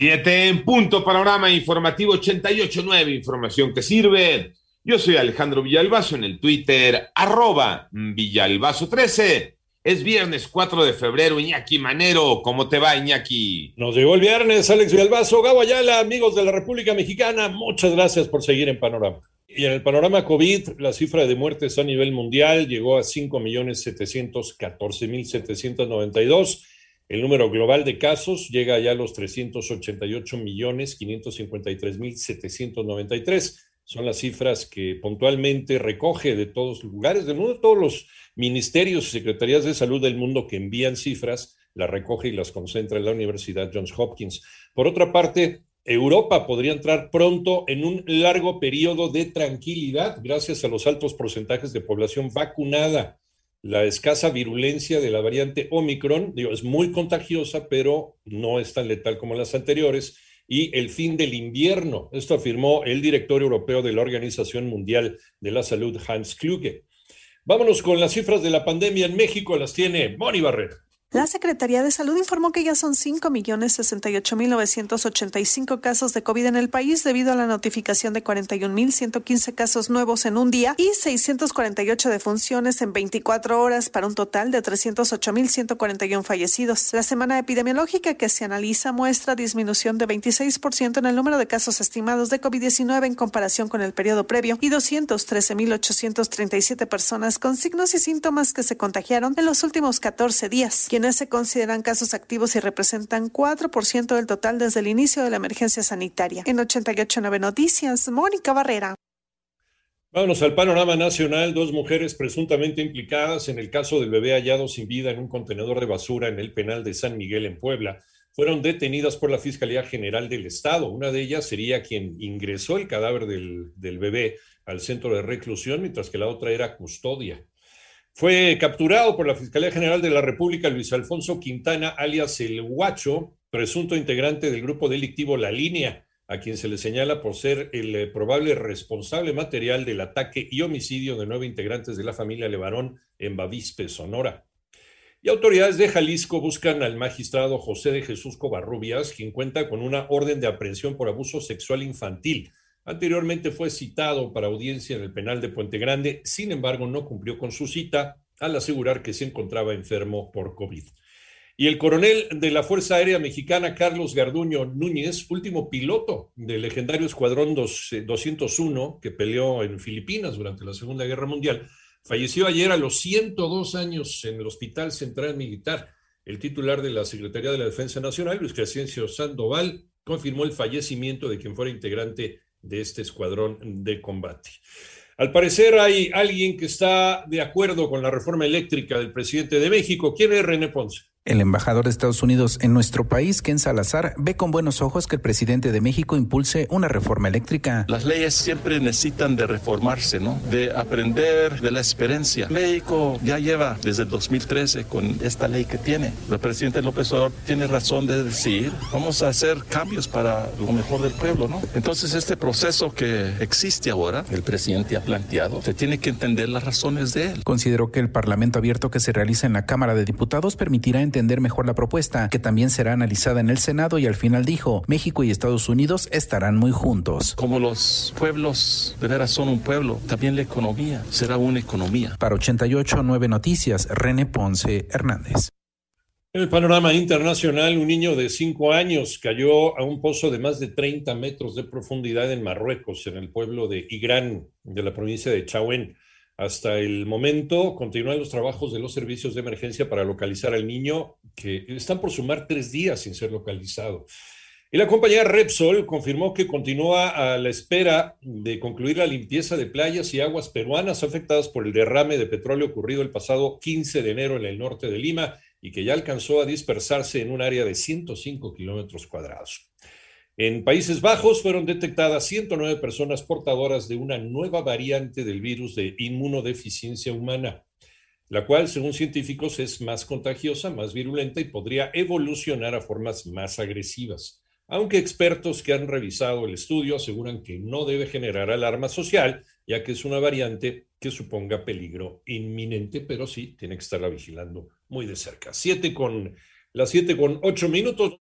Siete en punto, panorama informativo 88.9, información que sirve. Yo soy Alejandro Villalbazo en el Twitter, arroba Villalbazo13. Es viernes 4 de febrero, Iñaki Manero. ¿Cómo te va, Iñaki? Nos llegó el viernes, Alex Villalbazo, Gabo Ayala, amigos de la República Mexicana. Muchas gracias por seguir en Panorama. Y en el panorama COVID, la cifra de muertes a nivel mundial llegó a 5.714.792 el número global de casos llega ya a los 388 millones 553 mil 793. Son las cifras que puntualmente recoge de todos los lugares del mundo, todos los ministerios y secretarías de salud del mundo que envían cifras, las recoge y las concentra en la Universidad Johns Hopkins. Por otra parte, Europa podría entrar pronto en un largo periodo de tranquilidad gracias a los altos porcentajes de población vacunada la escasa virulencia de la variante Omicron, digo, es muy contagiosa, pero no es tan letal como las anteriores, y el fin del invierno. Esto afirmó el director europeo de la Organización Mundial de la Salud, Hans Kluge. Vámonos con las cifras de la pandemia en México, las tiene Moni Barrera. La Secretaría de Salud informó que ya son 5.068.985 casos de COVID en el país debido a la notificación de 41.115 casos nuevos en un día y 648 defunciones en 24 horas para un total de 308.141 fallecidos. La semana epidemiológica que se analiza muestra disminución de 26% en el número de casos estimados de COVID-19 en comparación con el periodo previo y 213.837 personas con signos y síntomas que se contagiaron en los últimos 14 días quienes se consideran casos activos y representan 4% del total desde el inicio de la emergencia sanitaria. En 889 Noticias, Mónica Barrera. Vámonos al panorama nacional. Dos mujeres presuntamente implicadas en el caso del bebé hallado sin vida en un contenedor de basura en el penal de San Miguel en Puebla fueron detenidas por la Fiscalía General del Estado. Una de ellas sería quien ingresó el cadáver del, del bebé al centro de reclusión, mientras que la otra era custodia. Fue capturado por la Fiscalía General de la República Luis Alfonso Quintana, alias El Guacho, presunto integrante del grupo delictivo La Línea, a quien se le señala por ser el eh, probable responsable material del ataque y homicidio de nueve integrantes de la familia Levarón en Bavispe, Sonora. Y autoridades de Jalisco buscan al magistrado José de Jesús Covarrubias, quien cuenta con una orden de aprehensión por abuso sexual infantil Anteriormente fue citado para audiencia en el penal de Puente Grande, sin embargo no cumplió con su cita al asegurar que se encontraba enfermo por COVID. Y el coronel de la Fuerza Aérea Mexicana, Carlos Garduño Núñez, último piloto del legendario Escuadrón 201 eh, que peleó en Filipinas durante la Segunda Guerra Mundial, falleció ayer a los 102 años en el Hospital Central Militar. El titular de la Secretaría de la Defensa Nacional, Luis Crescencio Sandoval, confirmó el fallecimiento de quien fuera integrante de este escuadrón de combate. Al parecer hay alguien que está de acuerdo con la reforma eléctrica del presidente de México. ¿Quién es René Ponce? El embajador de Estados Unidos en nuestro país, Ken Salazar, ve con buenos ojos que el presidente de México impulse una reforma eléctrica. Las leyes siempre necesitan de reformarse, ¿no? De aprender de la experiencia. México ya lleva desde el 2013 con esta ley que tiene. El presidente López Obrador tiene razón de decir, vamos a hacer cambios para lo mejor del pueblo, ¿no? Entonces este proceso que existe ahora, el presidente ha planteado, se tiene que entender las razones de él. Consideró que el Parlamento abierto que se realiza en la Cámara de Diputados permitirá entender entender mejor la propuesta, que también será analizada en el Senado y al final dijo, México y Estados Unidos estarán muy juntos. Como los pueblos de veras son un pueblo, también la economía será una economía. Para 88 9 Noticias, René Ponce Hernández. En el panorama internacional, un niño de 5 años cayó a un pozo de más de 30 metros de profundidad en Marruecos, en el pueblo de Igrán, de la provincia de Chauen. Hasta el momento continúan los trabajos de los servicios de emergencia para localizar al niño, que están por sumar tres días sin ser localizado. Y la compañía Repsol confirmó que continúa a la espera de concluir la limpieza de playas y aguas peruanas afectadas por el derrame de petróleo ocurrido el pasado 15 de enero en el norte de Lima y que ya alcanzó a dispersarse en un área de 105 kilómetros cuadrados. En Países Bajos fueron detectadas 109 personas portadoras de una nueva variante del virus de inmunodeficiencia humana, la cual, según científicos, es más contagiosa, más virulenta y podría evolucionar a formas más agresivas. Aunque expertos que han revisado el estudio aseguran que no debe generar alarma social, ya que es una variante que suponga peligro inminente, pero sí tiene que estarla vigilando muy de cerca. Siete con las siete con ocho minutos.